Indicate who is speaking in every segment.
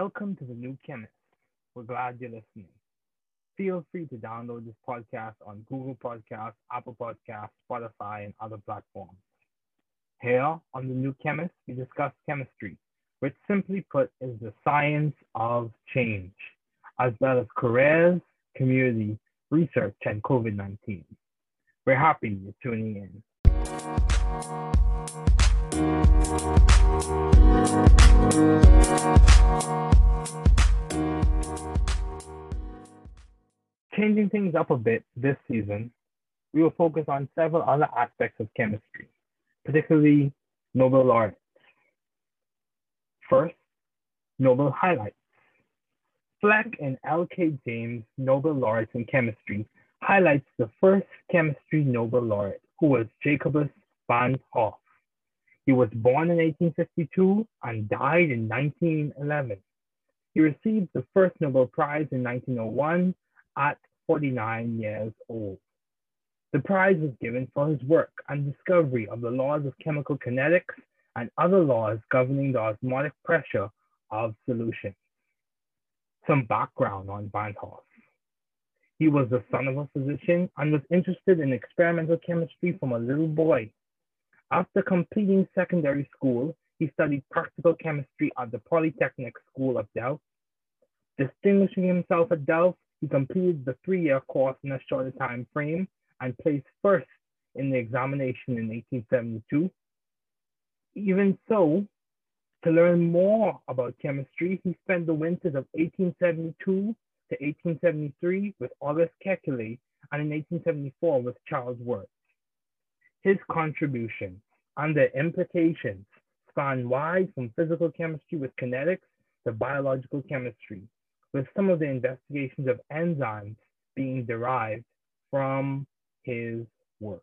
Speaker 1: Welcome to the New Chemist. We're glad you're listening. Feel free to download this podcast on Google Podcasts, Apple Podcasts, Spotify, and other platforms. Here on the New Chemist, we discuss chemistry, which simply put is the science of change, as well as careers, community, research, and COVID 19. We're happy you're tuning in. Changing things up a bit this season, we will focus on several other aspects of chemistry, particularly Nobel laureates. First, Nobel highlights. Fleck and L.K. James Nobel laureates in chemistry highlights the first chemistry Nobel laureate, who was Jacobus van Hoff. He was born in 1852 and died in 1911. He received the first Nobel Prize in 1901 at 49 years old. The prize was given for his work and discovery of the laws of chemical kinetics and other laws governing the osmotic pressure of solutions. Some background on Van Hoff. He was the son of a physician and was interested in experimental chemistry from a little boy. After completing secondary school, he studied practical chemistry at the Polytechnic School of Delft. Distinguishing himself at Delft, he completed the three-year course in a shorter time frame and placed first in the examination in 1872. Even so, to learn more about chemistry, he spent the winters of 1872 to 1873 with August Kekulé and in 1874 with Charles Wurtz. His contribution and their implications span wide from physical chemistry with kinetics to biological chemistry, with some of the investigations of enzymes being derived from his work.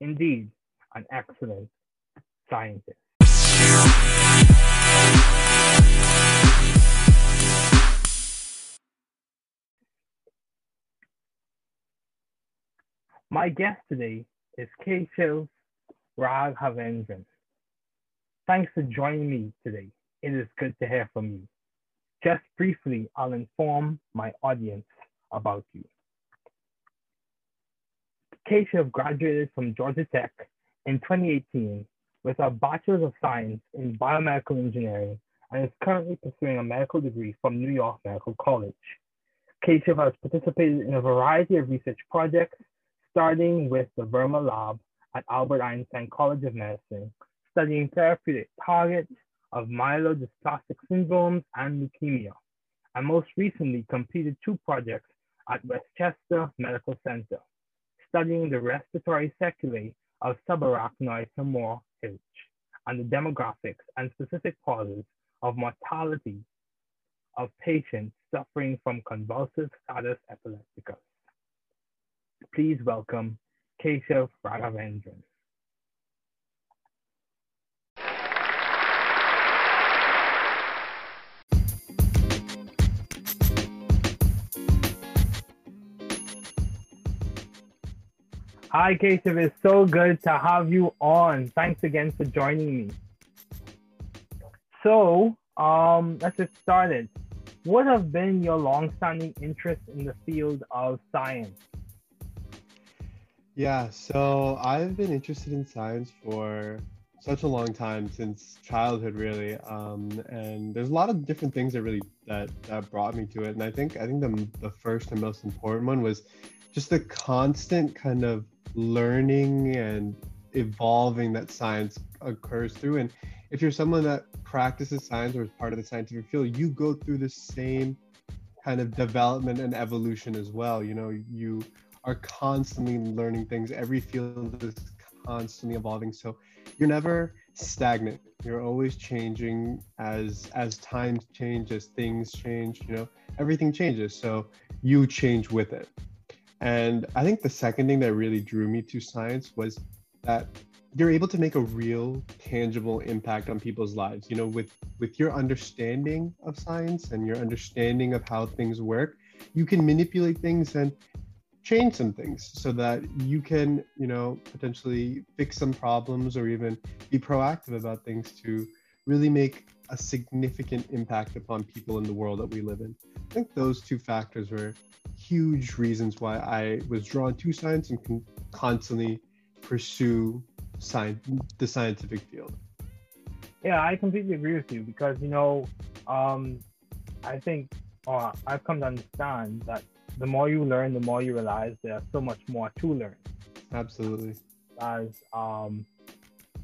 Speaker 1: Indeed, an excellent scientist. My guest today is Keshav Raghavendran. Thanks for joining me today. It is good to hear from you. Just briefly, I'll inform my audience about you. Keshav graduated from Georgia Tech in 2018 with a Bachelor of Science in Biomedical Engineering and is currently pursuing a medical degree from New York Medical College. Keshav has participated in a variety of research projects, starting with the Verma Lab at Albert Einstein College of Medicine, studying therapeutic targets of myelodysplastic syndromes and leukemia, and most recently completed two projects at Westchester Medical Center, studying the respiratory sequelae of subarachnoid hemorrhage and the demographics and specific causes of mortality of patients suffering from convulsive status epilepticus. Please welcome Keshav Raghavendran. Hi, Keshav. It's so good to have you on. Thanks again for joining me. So, um, let's get started. What have been your long-standing interest in the field of science?
Speaker 2: Yeah, so I've been interested in science for such a long time since childhood, really. Um, and there's a lot of different things that really that, that brought me to it. And I think I think the the first and most important one was just the constant kind of learning and evolving that science occurs through. And if you're someone that practices science or is part of the scientific field, you go through the same kind of development and evolution as well. You know, you are constantly learning things. Every field is constantly evolving. So you're never stagnant. You're always changing as as times change, as things change, you know, everything changes. So you change with it. And I think the second thing that really drew me to science was that you're able to make a real tangible impact on people's lives you know with with your understanding of science and your understanding of how things work you can manipulate things and change some things so that you can you know potentially fix some problems or even be proactive about things to really make a significant impact upon people in the world that we live in. I think those two factors were huge reasons why I was drawn to science and can constantly pursue science, the scientific field.
Speaker 1: Yeah, I completely agree with you because you know, um, I think uh, I've come to understand that the more you learn, the more you realize there's so much more to learn.
Speaker 2: Absolutely.
Speaker 1: As um,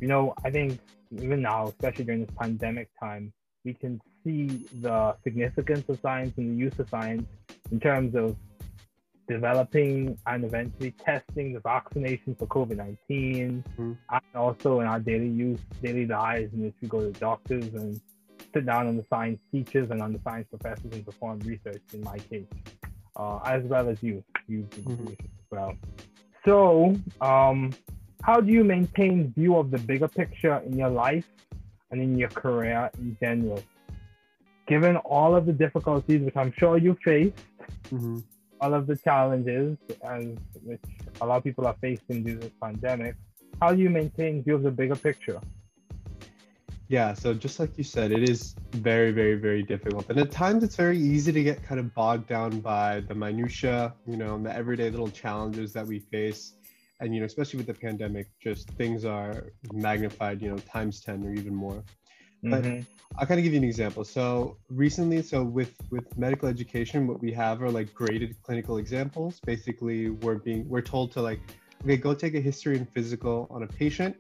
Speaker 1: you know, I think even now, especially during this pandemic time, we can see the significance of science and the use of science in terms of developing and eventually testing the vaccination for COVID 19, mm-hmm. and also in our daily use, daily lives in which we go to doctors and sit down on the science teachers and on the science professors and perform research in my case, uh, as well as you, you mm-hmm. as well. So, um, how do you maintain view of the bigger picture in your life and in your career in general? Given all of the difficulties which I'm sure you faced, mm-hmm. all of the challenges and which a lot of people are facing due to this pandemic, how do you maintain view of the bigger picture?
Speaker 2: Yeah, so just like you said, it is very, very, very difficult. And at times it's very easy to get kind of bogged down by the minutia, you know, the everyday little challenges that we face and you know especially with the pandemic just things are magnified you know times 10 or even more but mm-hmm. i'll kind of give you an example so recently so with with medical education what we have are like graded clinical examples basically we're being we're told to like okay go take a history and physical on a patient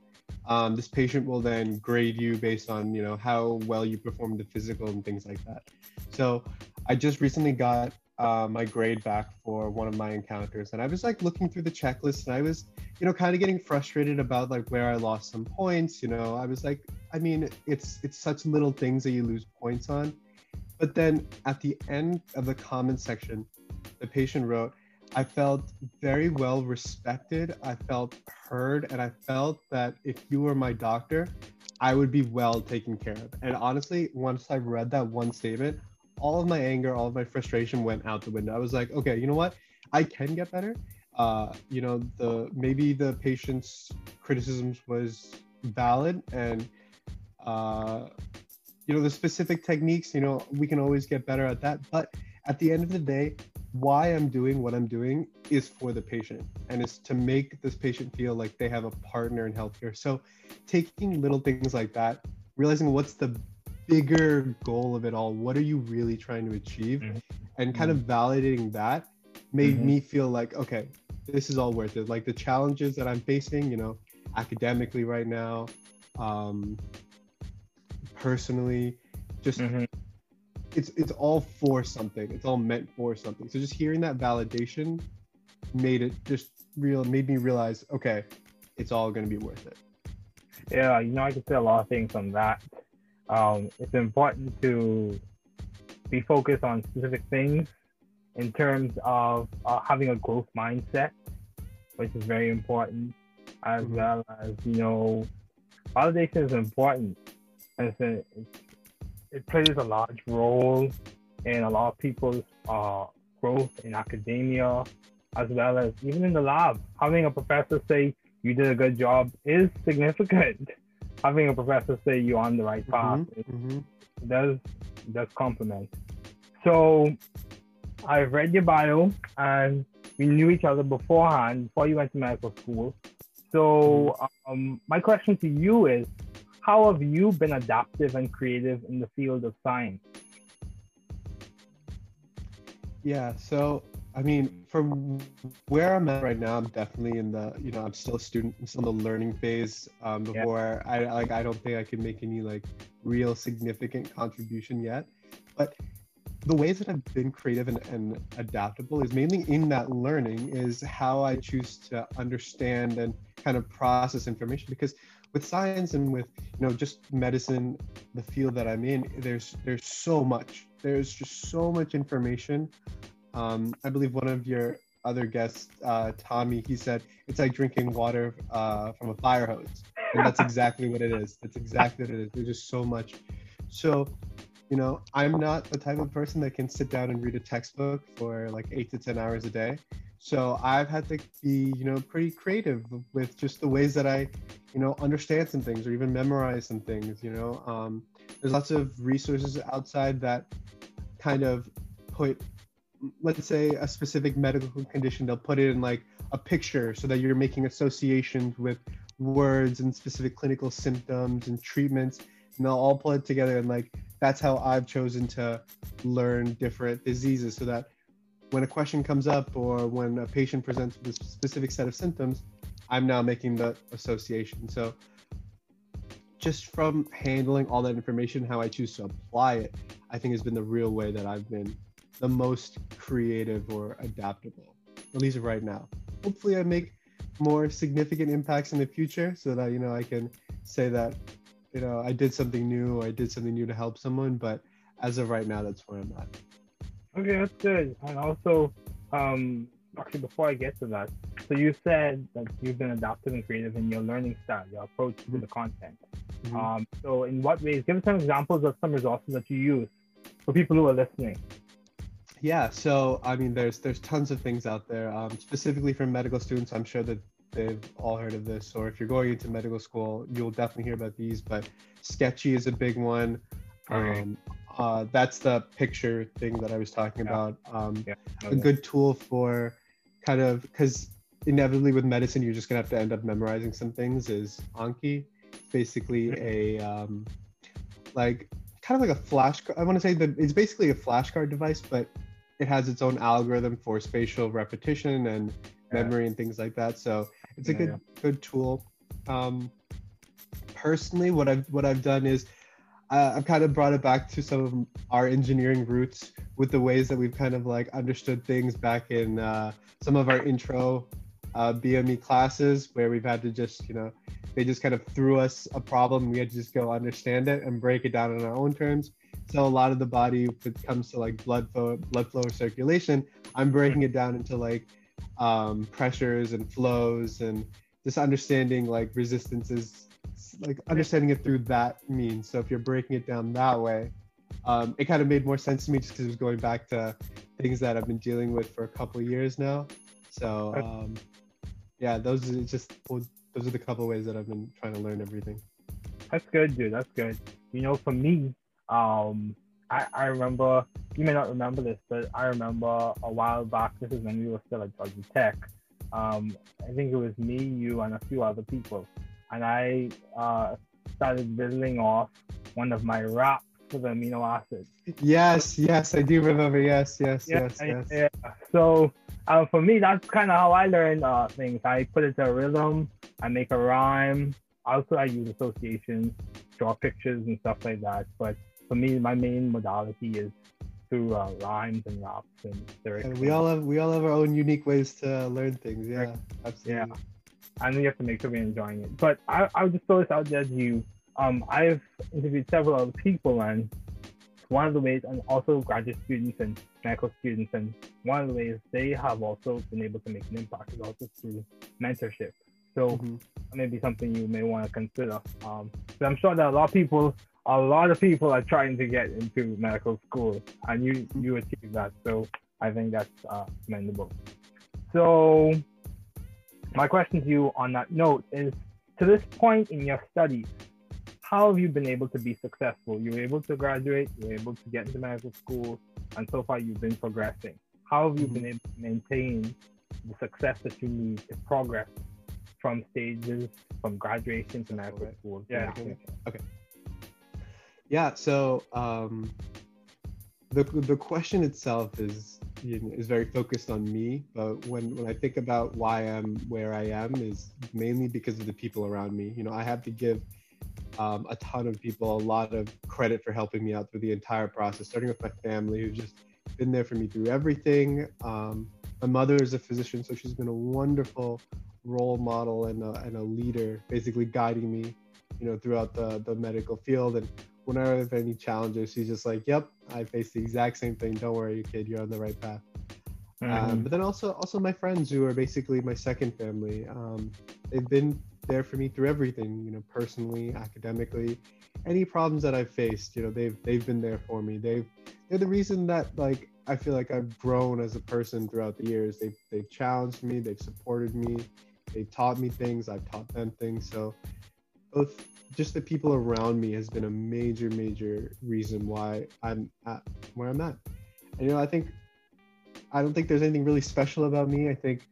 Speaker 2: um, this patient will then grade you based on you know how well you performed the physical and things like that. So i just recently got uh, my grade back for one of my encounters and i was like looking through the checklist and i was you know kind of getting frustrated about like where i lost some points you know. I was like i mean it's it's such little things that you lose points on. But then at the end of the comment section the patient wrote i felt very well respected i felt heard and i felt that if you were my doctor i would be well taken care of and honestly once i read that one statement all of my anger, all of my frustration went out the window. I was like, okay, you know what? I can get better. Uh, you know, the maybe the patient's criticisms was valid and uh, you know, the specific techniques, you know, we can always get better at that. But at the end of the day, why I'm doing what I'm doing is for the patient and it's to make this patient feel like they have a partner in healthcare. So taking little things like that, realizing what's the bigger goal of it all what are you really trying to achieve mm-hmm. and kind of mm-hmm. validating that made mm-hmm. me feel like okay this is all worth it like the challenges that i'm facing you know academically right now um personally just mm-hmm. It's it's all for something it's all meant for something so just hearing that validation made it just real made me realize okay it's all going to be worth it
Speaker 1: yeah you know i could say a lot of things on that um, it's important to be focused on specific things in terms of uh, having a growth mindset, which is very important, as mm-hmm. well as, you know, validation is important. And a, it plays a large role in a lot of people's uh, growth in academia, as well as even in the lab. Having a professor say you did a good job is significant having a professor say you're on the right path mm-hmm. mm-hmm. does does compliment. So I've read your bio and we knew each other beforehand before you went to medical school. So mm-hmm. um, my question to you is, how have you been adaptive and creative in the field of science?
Speaker 2: Yeah, so I mean, from where I'm at right now, I'm definitely in the, you know, I'm still a student, I'm still in the learning phase. Um, before yeah. I like, I don't think I can make any like real significant contribution yet. But the ways that I've been creative and, and adaptable is mainly in that learning is how I choose to understand and kind of process information. Because with science and with you know just medicine, the field that I'm in, there's there's so much. There's just so much information um, I believe one of your other guests, uh, Tommy, he said it's like drinking water uh, from a fire hose, and that's exactly what it is. That's exactly what it is. There's just so much. So, you know, I'm not the type of person that can sit down and read a textbook for like eight to ten hours a day. So I've had to be, you know, pretty creative with just the ways that I, you know, understand some things or even memorize some things. You know, um, there's lots of resources outside that kind of put, let's say, a specific medical condition. They'll put it in like a picture so that you're making associations with words and specific clinical symptoms and treatments, and they'll all pull it together. And like that's how I've chosen to learn different diseases so that when a question comes up or when a patient presents with a specific set of symptoms, I'm now making the association. So just from handling all that information, how I choose to apply it, I think has been the real way that I've been the most creative or adaptable, at least right now. Hopefully, I make more significant impacts in the future so that you know I can say that you know I did something new, or I did something new to help someone. But as of right now, that's where I'm at.
Speaker 1: Okay, that's good. And also, um, actually, before I get to that, so you said that you've been adaptive and creative in your learning style, your approach to the content. Mm-hmm. Um, so, in what ways? Give us some examples of some resources that you use for people who are listening.
Speaker 2: Yeah, so I mean, there's there's tons of things out there. Um, specifically for medical students, I'm sure that they've all heard of this. Or if you're going into medical school, you'll definitely hear about these. But Sketchy is a big one. Um, uh, that's the picture thing that I was talking yeah. about. Um, yeah. a good tool for kind of because inevitably with medicine you're just gonna have to end up memorizing some things. Is Anki basically a um, like kind of like a flash? I want to say that it's basically a flashcard device, but it has its own algorithm for spatial repetition and memory and things like that. So it's a good good tool. Um, personally, what I've what I've done is uh, I've kind of brought it back to some of our engineering roots with the ways that we've kind of like understood things back in uh, some of our intro uh, BME classes where we've had to just, you know, they just kind of threw us a problem. We had to just go understand it and break it down in our own terms. So a lot of the body, when it comes to like blood flow, blood flow circulation, I'm breaking it down into like um, pressures and flows and just understanding like resistances like understanding it through that means. So if you're breaking it down that way, um, it kind of made more sense to me just because it was going back to things that I've been dealing with for a couple years now. So um, yeah, those are just those are the couple ways that I've been trying to learn everything.
Speaker 1: That's good, dude. That's good. You know, for me, um, I, I remember you may not remember this, but I remember a while back. This is when we were still at Georgia Tech. Um, I think it was me, you, and a few other people and I uh, started whittling off one of my raps with amino acids.
Speaker 2: Yes, yes, I do remember. Yes, yes, yeah, yes, yes.
Speaker 1: Yeah. So uh, for me, that's kind of how I learn uh, things. I put it to a rhythm. I make a rhyme. Also, I use associations, draw pictures and stuff like that. But for me, my main modality is through uh, rhymes and raps and lyrics.
Speaker 2: And we all have we all have our own unique ways to learn things. Yeah, absolutely.
Speaker 1: Yeah and you have to make sure we're enjoying it. But I, I would just throw this out there to you. Um, I've interviewed several other people, and one of the ways, and also graduate students and medical students, and one of the ways they have also been able to make an impact is also through mentorship. So mm-hmm. maybe something you may want to consider. Um, but I'm sure that a lot of people, a lot of people are trying to get into medical school, and you you achieve that. So I think that's uh, commendable. So my question to you on that note is to this point in your studies, how have you been able to be successful? You were able to graduate, you were able to get into medical school, and so far you've been progressing. How have you mm-hmm. been able to maintain the success that you need to progress from stages from graduation to medical school?
Speaker 2: Yeah. Okay. Yeah. So um, the the question itself is is very focused on me. But when, when I think about why I'm where I am, is mainly because of the people around me. You know, I have to give um, a ton of people a lot of credit for helping me out through the entire process, starting with my family, who's just been there for me through everything. Um, my mother is a physician, so she's been a wonderful role model and a, and a leader, basically guiding me, you know, throughout the, the medical field. And whenever I have any challenges, she's just like, "Yep, I faced the exact same thing. Don't worry, kid, you're on the right path." Um, mm-hmm. Um, but then also, also my friends who are basically my second family. Um, they've been there for me through everything, you know, personally, academically, any problems that I've faced. You know, they've they've been there for me. They've they're the reason that like I feel like I've grown as a person throughout the years. They've they've challenged me, they've supported me, they've taught me things, I've taught them things. So both just the people around me has been a major, major reason why I'm at where I'm at. And you know, I think I don't think there's anything really special about me. I think,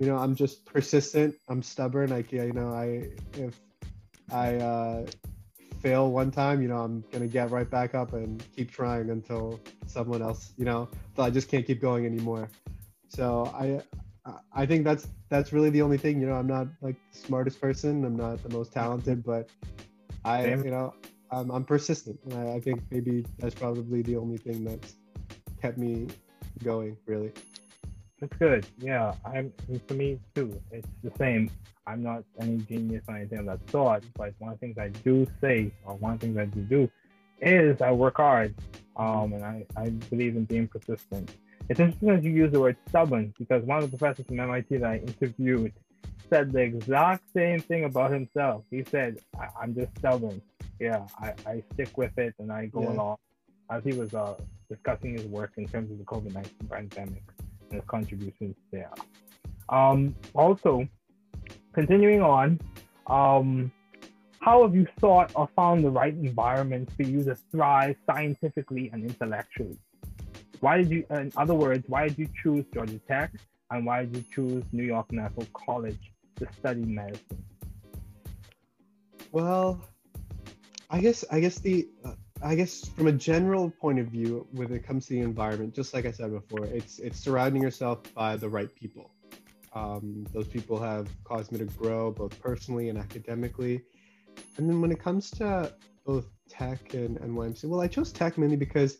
Speaker 2: you know, I'm just persistent. I'm stubborn. Like, yeah, you know, I if I uh, fail one time, you know, I'm gonna get right back up and keep trying until someone else, you know, until I just can't keep going anymore. So I I think that's that's really the only thing. You know, I'm not like the smartest person. I'm not the most talented, but I, you know, I'm, I'm persistent. And I, I think maybe that's probably the only thing that's kept me going. Really.
Speaker 1: That's good. Yeah, I'm for me too. It's the same. I'm not any genius or anything of that sort, but one of the things I do say, or one of the things I do do, is I work hard, um, and I, I believe in being persistent. It's interesting that you use the word stubborn because one of the professors from MIT that I interviewed said the exact same thing about himself. He said, I- am just stubborn. Yeah, I, I stick with it and I go yeah. along as he was uh, discussing his work in terms of the COVID 19 pandemic and his contributions there. Um, also, continuing on, um, how have you thought or found the right environment for you to thrive scientifically and intellectually? Why did you, in other words, why did you choose Georgia Tech and why did you choose New York Medical College to study medicine?
Speaker 2: Well, I guess I guess the uh, I guess from a general point of view, when it comes to the environment, just like I said before, it's it's surrounding yourself by the right people. Um, those people have caused me to grow both personally and academically. And then when it comes to both tech and NYMC, well, I chose tech mainly because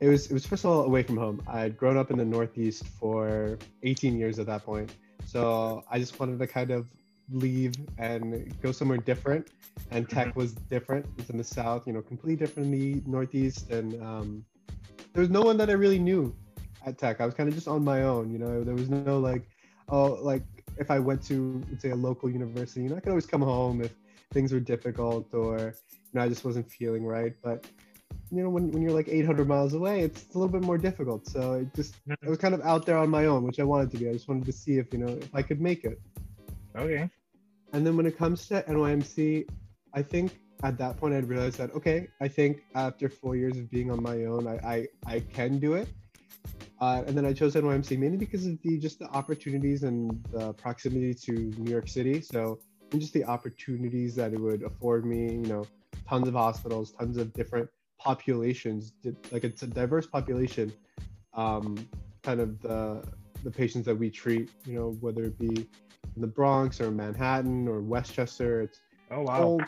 Speaker 2: it was it was first of all away from home. I had grown up in the Northeast for 18 years at that point, so I just wanted to kind of leave and go somewhere different. And tech mm-hmm. was different. It's in the South, you know, completely different in the Northeast. And um, there was no one that I really knew at tech. I was kind of just on my own, you know, there was no like, oh, like if I went to, let's say, a local university, you know, I could always come home if things were difficult or, you know, I just wasn't feeling right. But you know, when, when you're like 800 miles away, it's a little bit more difficult. So it just, mm-hmm. I was kind of out there on my own, which I wanted to be. I just wanted to see if, you know, if I could make it.
Speaker 1: Okay.
Speaker 2: And then when it comes to NYMC, I think at that point I'd realized that okay, I think after four years of being on my own, I I, I can do it. Uh, and then I chose NYMC mainly because of the just the opportunities and the proximity to New York City. So and just the opportunities that it would afford me, you know, tons of hospitals, tons of different populations. Like it's a diverse population. Um, kind of the the patients that we treat, you know, whether it be in the Bronx or Manhattan or Westchester. It's
Speaker 1: oh wow, whole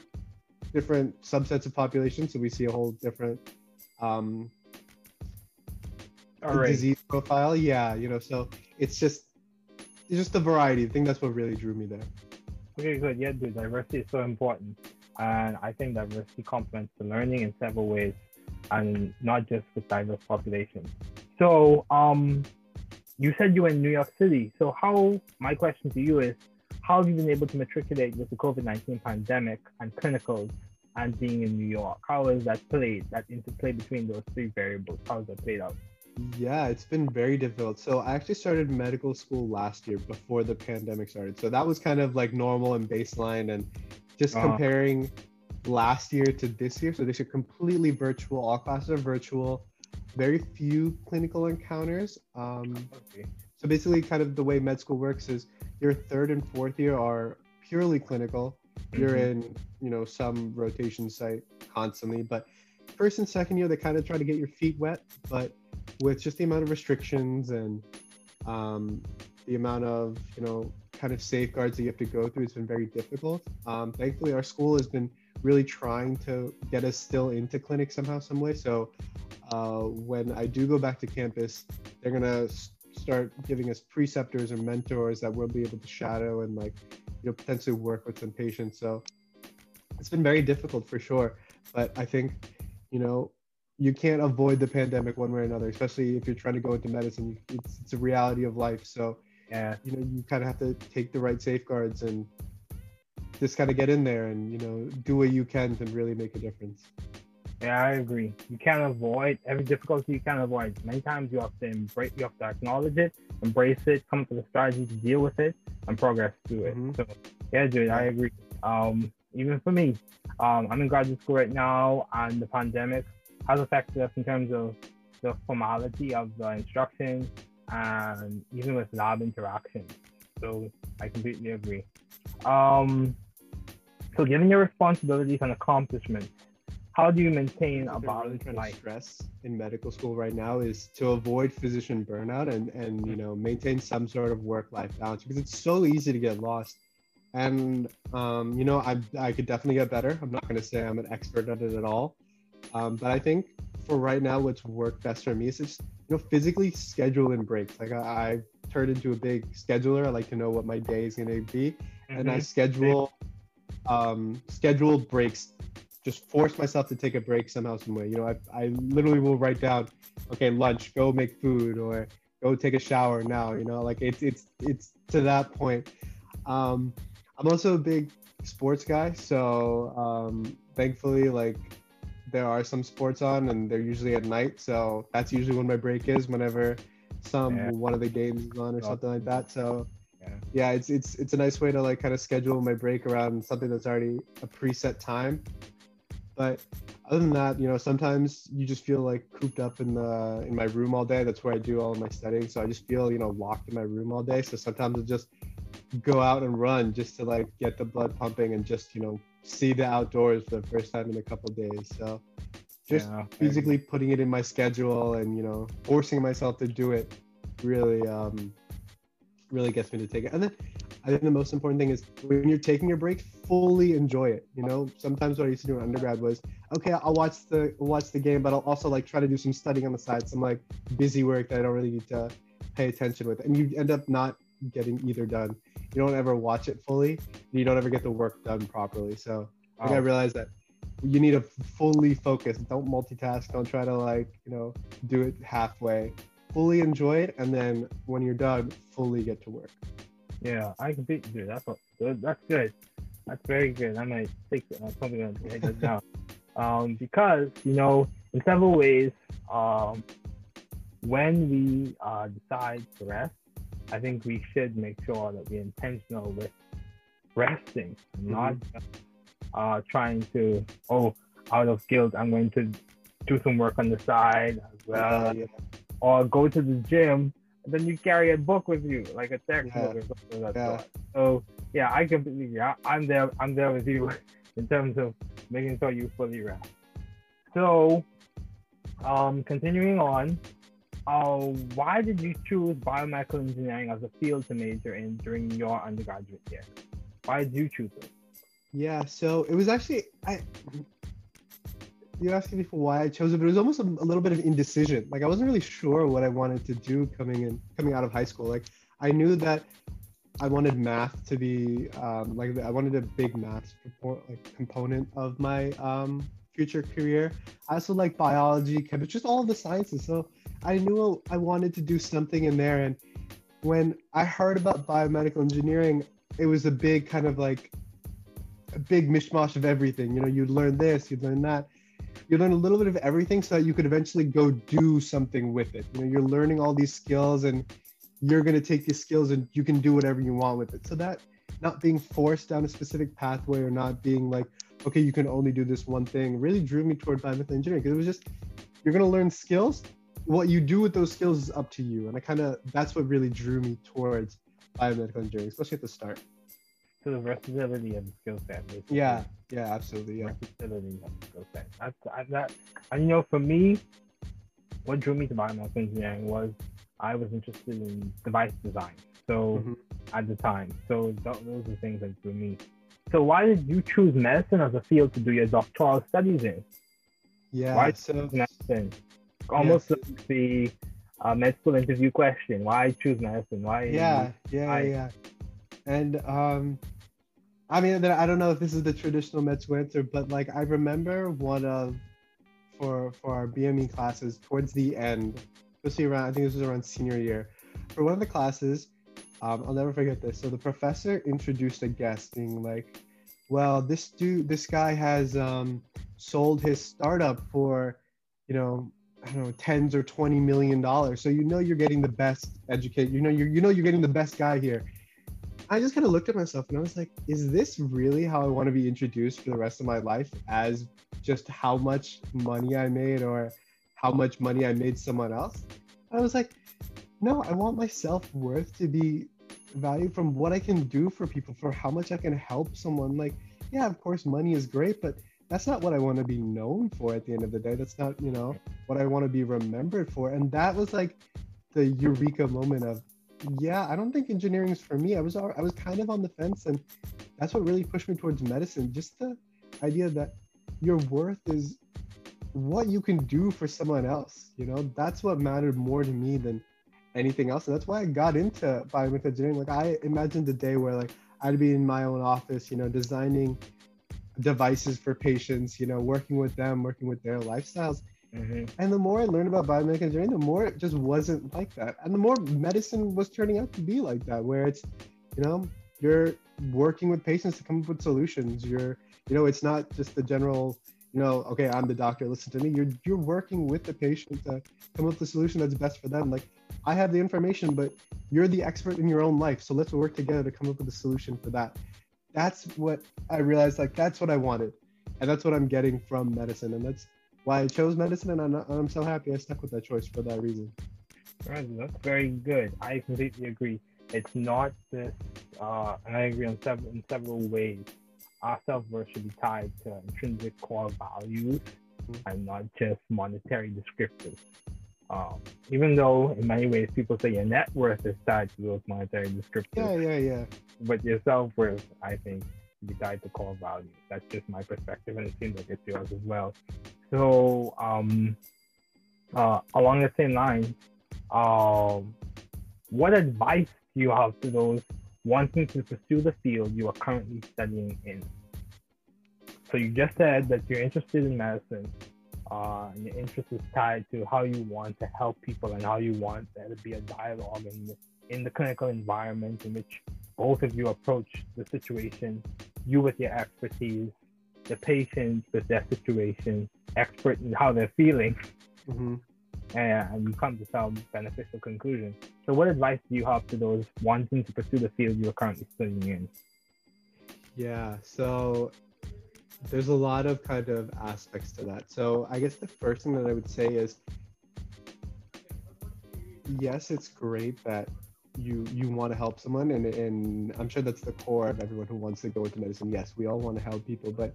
Speaker 2: different subsets of population. So we see a whole different um, right. disease profile. Yeah, you know, so it's just it's just the variety. I think that's what really drew me there.
Speaker 1: Okay, good. Yeah, the diversity is so important, and I think diversity complements the learning in several ways, and not just with diverse populations. So, um, you said you were in New York City. So how, my question to you is, how have you been able to matriculate with the COVID-19 pandemic and clinicals and being in New York? How has that played, that interplay between those three variables? How has that played out?
Speaker 2: Yeah, it's been very difficult. So I actually started medical school last year before the pandemic started. So that was kind of like normal and baseline and just uh-huh. comparing last year to this year. So this year completely virtual, all classes are virtual very few clinical encounters. Um, okay. So basically, kind of the way med school works is your third and fourth year are purely clinical. You're mm-hmm. in, you know, some rotation site constantly, but first and second year they kind of try to get your feet wet, but with just the amount of restrictions and um, the amount of, you know, kind of safeguards that you have to go through, it's been very difficult. Um, thankfully, our school has been really trying to get us still into clinic somehow, some way. So uh, when I do go back to campus, they're gonna start giving us preceptors or mentors that we'll be able to shadow and like you know potentially work with some patients. So it's been very difficult for sure, but I think you know you can't avoid the pandemic one way or another, especially if you're trying to go into medicine. It's, it's a reality of life. So yeah, you know you kind of have to take the right safeguards and just kind of get in there and you know do what you can to really make a difference.
Speaker 1: Yeah, I agree. You can't avoid every difficulty. You can't avoid. Many times you have to embrace. You have to acknowledge it, embrace it, come up with a strategy to deal with it, and progress through it.
Speaker 2: Mhm.
Speaker 1: So, yeah, dude, I agree. Um, even for me, um, I'm in graduate school right now, and the pandemic has affected us in terms of the formality of the instruction and even with lab interaction. So I completely agree. Um, so given your responsibilities and accomplishments, how do you maintain a
Speaker 2: What they're really trying to
Speaker 1: life?
Speaker 2: stress in medical school right now is to avoid physician burnout and and you know maintain some sort of work life balance because it's so easy to get lost and um, you know I I could definitely get better. I'm not going to say I'm an expert at it at all, um, but I think for right now, what's worked best for me is just you know physically schedule in breaks. Like I, I turned into a big scheduler. I like to know what my day is going to be, and I
Speaker 1: Mhm.
Speaker 2: schedule um, scheduled breaks. Just force myself to take a break somehow, some way. You know, I, I literally will write down, okay, lunch, go make food, or go take a shower now. You know, like it's it's it's to that point. Um, I'm also a big sports guy, so um, thankfully, like there are some sports on, and they're usually at night. So that's usually when my break is, whenever some
Speaker 1: Yeah.
Speaker 2: one of the games is on or oh. something like that. So
Speaker 1: Yeah.
Speaker 2: yeah, it's it's it's a nice way to like kind of schedule my break around something that's already a preset time. But other than that, you know, sometimes you just feel like cooped up in the in my room all day. That's where I do all of my studying. So I just feel, you know, locked in my room all day. So sometimes I just go out and run just to like get the blood pumping and just, you know, see the outdoors for the first time in a couple days. So just
Speaker 1: Yeah,
Speaker 2: physically putting it in my schedule and, you know, forcing myself to do it really um really gets me to take it. And then I think the most important thing is when you're taking your break, fully enjoy it. You know, sometimes what I used to do in undergrad was, okay, I'll watch the watch the game, but I'll also like try to do some studying on the side, some like busy work that I don't really need to pay attention with, and you end up not getting either done. You don't ever watch it fully. You don't ever get the work done properly. So I think I realized that you need to fully focus. Don't multitask. Don't try to like you know do it halfway. Fully enjoy it, and then when you're done, fully get to work.
Speaker 1: Yeah, I completely agree. That's what. That's good. That's very good. I might take uh, something to write this down. Um, because you know, in several ways, um, when we uh, decide to rest, I think we should make sure that we're intentional with resting, and not just, uh, trying to oh, out of guilt, I'm going to do some work on the side as well,
Speaker 2: Uh, yeah.
Speaker 1: or go to the gym. And then you carry a book with you, like a textbook
Speaker 2: Yeah.
Speaker 1: or something like
Speaker 2: Yeah.
Speaker 1: that. So yeah, I completely agree. I, I'm there. I'm there with you in terms of making sure you fully rest. So, um, continuing on, uh, why did you choose biomedical engineering as a field to major in during your undergraduate year? Why did you choose it?
Speaker 2: Yeah, so it was actually I. You're asking me for why I chose it, but it was almost a, a little bit of indecision. Like I wasn't really sure what I wanted to do coming in, coming out of high school. Like I knew that I wanted math to be um, like I wanted a big math like component of my um, future career. I also like biology, chemistry, just all the sciences. So I knew I wanted to do something in there. And when I heard about biomedical engineering, it was a big kind of like a big mishmash of everything. You know, you'd learn this, you'd learn that. You learn a little bit of everything so that you could eventually go do something with it. You know, you're learning all these skills and you're going to take these skills and you can do whatever you want with it. So that not being forced down a specific pathway or not being like, okay, you can only do this one thing really drew me toward biomedical engineering because it was just, you're going to learn skills. What you do with those skills is up to you. And I kind of, that's what really drew me towards biomedical engineering, especially at the start.
Speaker 1: So the versatility of the skill set. basically.
Speaker 2: Yeah, yeah, absolutely. Yeah.
Speaker 1: versatility of the skill set. That's I, that. And you know, for me, what drew me to biomedical engineering was I was interested in device design. So
Speaker 2: Mhm.
Speaker 1: at the time, so th- those are things that drew me. So why did you choose medicine as a field to do your doctoral studies in?
Speaker 2: Yeah.
Speaker 1: Why
Speaker 2: so
Speaker 1: medicine? Almost like the uh, med school interview question. Why choose medicine? Why?
Speaker 2: yeah, yeah, yeah. And um, I mean, I don't know if this is the traditional med school answer, but like I remember one of for for our BME classes towards the end, especially around I think this was around senior year, for one of the classes, um, I'll never forget this. So the professor introduced a guest, being like, well, this dude, this guy has um, sold his startup for, you know, I don't know, tens or twenty million dollars. So you know you're getting the best educate. You know you you know you're getting the best guy here. I just kind of looked at myself and I was like, is this really how I want to be introduced for the rest of my life? As just how much money I made or how much money I made someone else? I was like, no, I want my self worth to be valued from what I can do for people, for how much I can help someone. Like, yeah, of course, money is great, but that's not what I want to be known for at the end of the day. That's not, you know, what I want to be remembered for. And that was like the eureka moment of, yeah, I don't think engineering is for me. I was I was kind of on the fence, and that's what really pushed me towards medicine. Just the idea that your worth is what you can do for someone else. You know, that's what mattered more to me than anything else, and that's why I got into biomedical engineering. Like I imagined the day where like I'd be in my own office, you know, designing devices for patients, you know, working with them, working with their lifestyles. Mm-hmm. And the more I learned about biomedical engineering, the more it just wasn't like that. And the more medicine was turning out to be like that, where it's, you know, you're working with patients to come up with solutions. You're, you know, it's not just the general, you know, okay, I'm the doctor, listen to me. You're you're working with the patient to come up with the solution that's best for them. Like I have the information, but you're the expert in your own life. So let's work together to come up with a solution for that that's what I realized like that's what I wanted. And that's what I'm getting from medicine. And that's why I chose medicine. And I'm, not, I'm so happy I stuck with that choice for that reason.
Speaker 1: Right, that's very good. I completely agree. It's not this, uh, and I agree on several, in several ways. Our self worth should be tied to intrinsic core values mm-hmm. and not just monetary descriptors. Um, even though in many ways people say your net worth is tied to those monetary descriptors.
Speaker 2: Yeah, yeah, yeah.
Speaker 1: But your self worth, I think, be tied to core values. That's just my perspective, and it seems like it's yours as well. So, um, uh, along the same line, um, what advice do you have to those wanting to pursue the field you are currently studying in? So you just said that you're interested in medicine uh, and your interest is tied to how you want to help people and how you want there to be a dialogue in, in the clinical environment in which both of you approach the situation, you with your expertise, the patient with their situation, expert in how they're feeling, mm-hmm. and, and you come to some beneficial conclusion. So, what advice do you have to those wanting to pursue the field you're currently studying in?
Speaker 2: Yeah, so there's a lot of kind of aspects to that. So I guess the first thing that I would say is yes, it's great that you you want to help someone and and I'm sure that's the core of everyone who wants to go into medicine. Yes, we all want to help people, but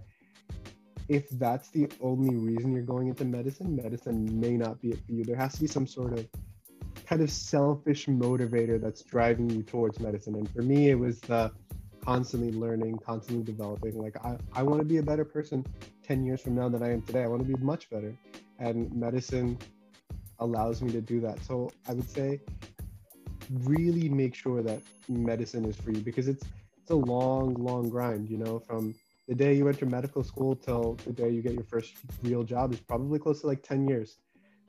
Speaker 2: if that's the only reason you're going into medicine, medicine may not be it for you. There has to be some sort of kind of selfish motivator that's driving you towards medicine. And for me, it was the constantly learning, constantly developing. Like I, I want to be a better person 10 years from now than I am today. I want to be much better. And medicine allows me to do that. So I would say really make sure that medicine is for you because it's it's a long, long grind, you know, from the day you enter medical school till the day you get your first real job is probably close to like 10 years.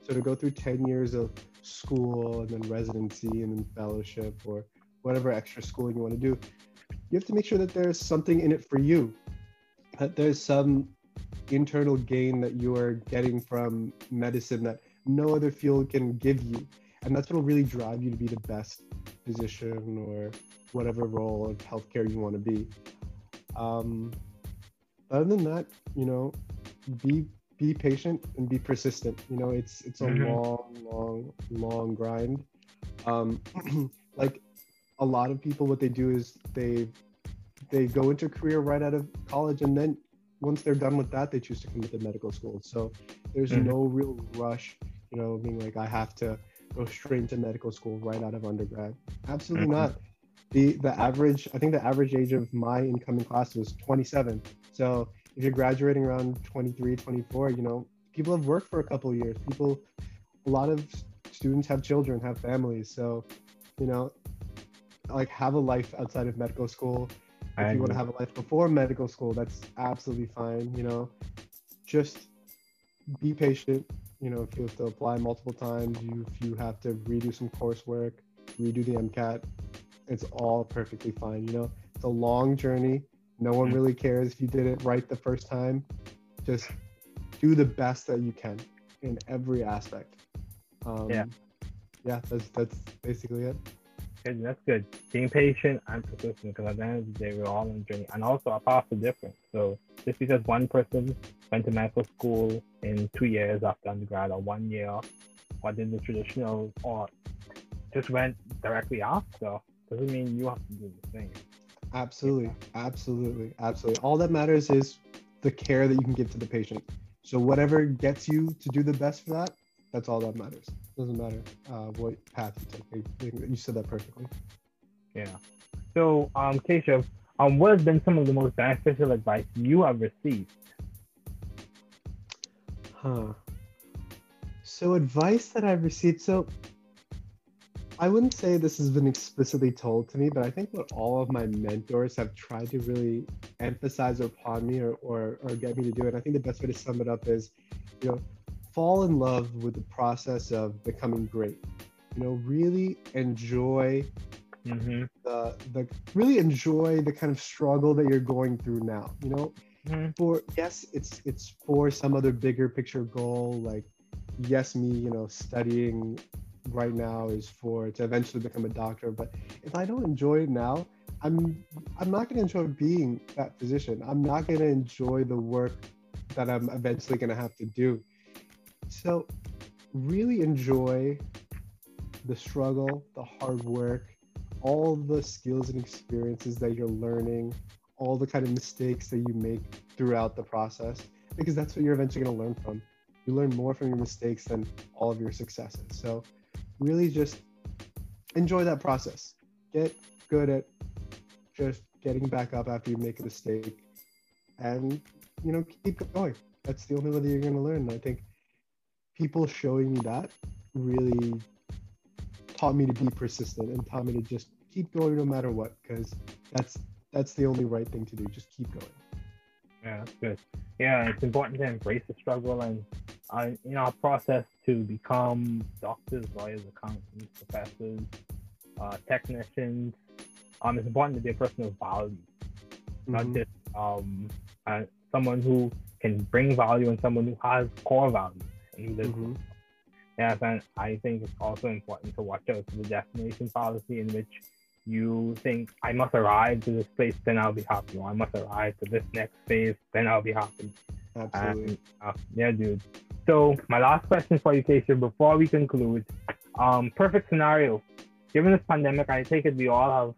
Speaker 2: So to go through 10 years of school and then residency and then fellowship or whatever extra schooling you want to do, you have to make sure that there's something in it for you, that there's some internal gain that you are getting from medicine that no other field can give you. And that's what will really drive you to be the best physician or whatever role of healthcare you want to be. Um, other than that, you know, be be patient and be persistent. You know, it's it's a mm-hmm. long, long, long grind. Um, like a lot of people what they do is they they go into a career right out of college and then once they're done with that they choose to come to medical school. So there's mm-hmm. no real rush you know being like i have to go straight into medical school right out of undergrad. Absolutely mm-hmm. not. The the average i think the average age of my incoming class was 27 so if you're graduating around 23 24 you know people have worked for a couple years. People a lot of students have children have families. So you know like have a life outside of medical school. If you want to have a life before medical school, that's absolutely fine. You know, just be patient. You know, if you have to apply multiple times, you if you have to redo some coursework, redo the MCAT, it's all perfectly fine. You know, it's a long journey, No one really cares if you did it right the first time. Just do the best that you can in every aspect. Um,
Speaker 1: Yeah.
Speaker 2: Yeah, that's that's basically it.
Speaker 1: Good, that's good. Being patient and persistent because at the end of the day, we're all on a journey. And also, our paths are different. So just because one person went to medical school in two years after undergrad or one year or did the traditional or just went directly after doesn't mean you have to do the same.
Speaker 2: Absolutely, absolutely, absolutely. All that matters is the care that you can give to the patient. So whatever gets you to do the best for that, that's all that matters. Doesn't matter uh, what path you take. You said that perfectly.
Speaker 1: Yeah. So, um, Keshav, um, what has been some of the most beneficial advice you have received?
Speaker 2: Huh. So advice that I've received. So I wouldn't say this has been explicitly told to me, but I think what all of my mentors have tried to really emphasize upon me or, or, or get me to do it. I think the best way to sum it up is, you know, fall in love with the process of becoming great. You know, really enjoy
Speaker 1: Mm-hmm.
Speaker 2: the the really enjoy the kind of struggle that you're going through now. You know,
Speaker 1: Mm-hmm.
Speaker 2: for yes it's it's for some other bigger picture goal like yes me you know studying right now is for to eventually become a doctor but if i don't enjoy it now i'm i'm not going to enjoy being that physician i'm not going to enjoy the work that i'm eventually going to have to do so really enjoy the struggle the hard work all the skills and experiences that you're learning all the kind of mistakes that you make throughout the process because that's what you're eventually going to learn from. You learn more from your mistakes than all of your successes. So, really just enjoy that process. Get good at just getting back up after you make a mistake and, you know, keep going. That's the only way that you're going to learn. I think people showing me that really taught me to be persistent and taught me to just keep going no matter what because that's that's the only right thing to do. Just keep going.
Speaker 1: Yeah, that's good. Yeah, it's important to embrace the struggle and, uh, you know, our process to become doctors, lawyers, accountants, professors, uh, technicians. Um, it's important to be a person of value, not
Speaker 2: Mhm.
Speaker 1: just um, uh, someone who can bring value and someone who has core values. And lives
Speaker 2: Mhm.
Speaker 1: Yes, and I think it's also important to watch out for the destination policy in which you think I must arrive to this place, then I'll be happy, or I must arrive to this next phase, then I'll be happy.
Speaker 2: Absolutely.
Speaker 1: And, uh, yeah, dude. So my last question for you, Keshav, before we conclude, um, perfect scenario. Given this pandemic, I take it we all have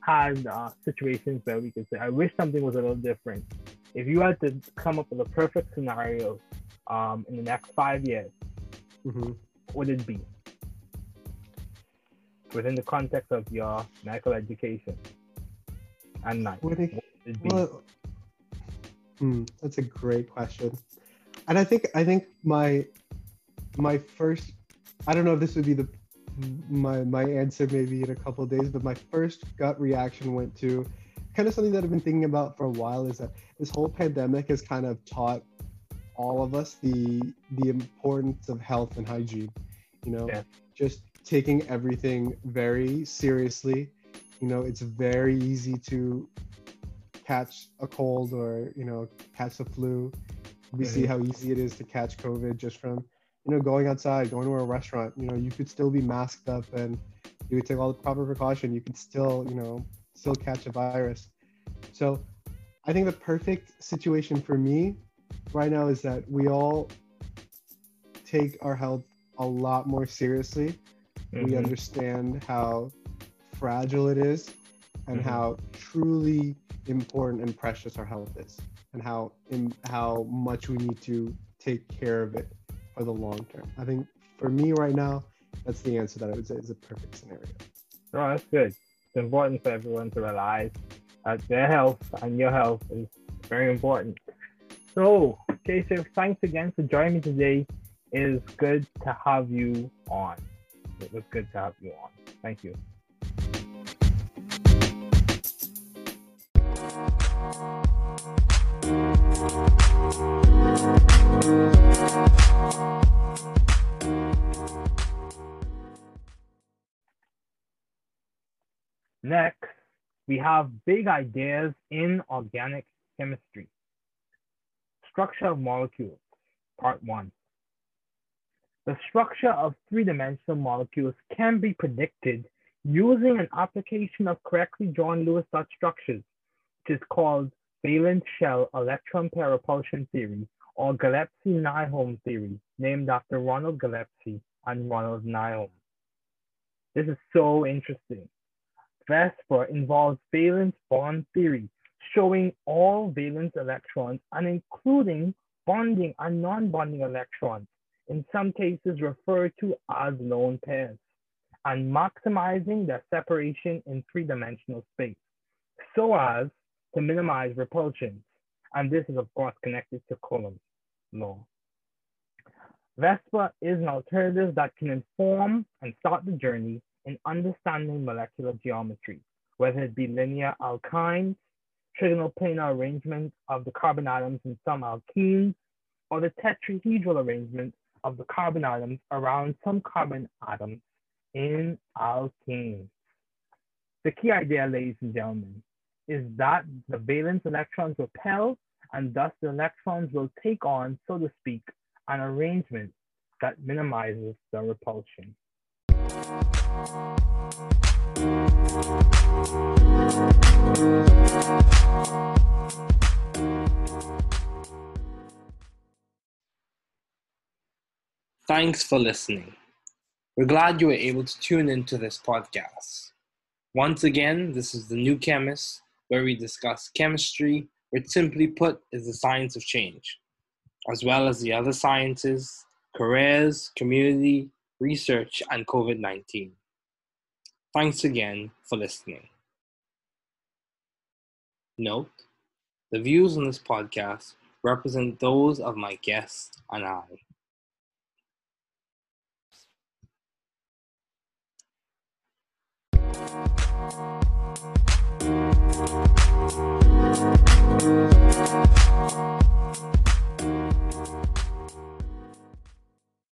Speaker 1: had uh, situations where we could say, I wish something was a little different. If you had to come up with a perfect scenario um, in the next five years,
Speaker 2: Mhm.
Speaker 1: would it be? Within the context of your medical education and life,
Speaker 2: what do
Speaker 1: would it be?
Speaker 2: Well, hmm, that's a great question, and I think I think my my first I don't know if this would be the my my answer maybe in a couple of days, but my first gut reaction went to kind of something that I've been thinking about for a while is that this whole pandemic has kind of taught all of us the the importance of health and hygiene. You know,
Speaker 1: Yeah.
Speaker 2: just taking everything very seriously. You know, it's very easy to catch a cold or you know catch the flu. We see how easy it is to catch COVID just from you know going outside, going to a restaurant. You know, you could still be masked up and you would take all the proper precaution. You could still you know still catch a virus. So I think the perfect situation for me right now is that we all take our health a lot more seriously. We
Speaker 1: Mhm.
Speaker 2: understand how fragile it is and
Speaker 1: Mhm.
Speaker 2: how truly important and precious our health is and how in, how much we need to take care of it for the long term. I think for me right now, that's the answer that I would say is a perfect scenario.
Speaker 1: No, that's good. It's important for everyone to realize that their health and your health is very important. So, Keshav, thanks again for joining me today. It is good to have you on. It was good to have you on. Thank you. Next, we have big ideas in organic chemistry. Structure of molecules, part one. The structure of three-dimensional molecules can be predicted using an application of correctly drawn Lewis dot structures, which is called valence shell electron pair repulsion theory or Gillespie-Nyholm theory, named after Ronald Gillespie and Ronald Nyholm. This is so interesting. VSEPR involves valence bond theory, showing all valence electrons and including bonding and non-bonding electrons, in some cases referred to as lone pairs, and maximizing their separation in three-dimensional space, so as to minimize repulsion. And this is of course connected to Coulomb's law. VSEPR is an alternative that can inform and start the journey in understanding molecular geometry, whether it be linear alkynes, trigonal planar arrangement of the carbon atoms in some alkenes, or the tetrahedral arrangement of the carbon atoms around some carbon atoms in alkanes. The key idea, ladies and gentlemen, is that the valence electrons repel and thus the electrons will take on, so to speak, an arrangement that minimizes the repulsion.
Speaker 3: Thanks for listening. We're glad you were able to tune into this podcast. Once again, this is The New Chemist, where we discuss chemistry, which simply put is the science of change, as well as the other sciences, careers, community, research, and COVID 19. Thanks again for listening. Note, the views on this podcast represent those of my guests and I.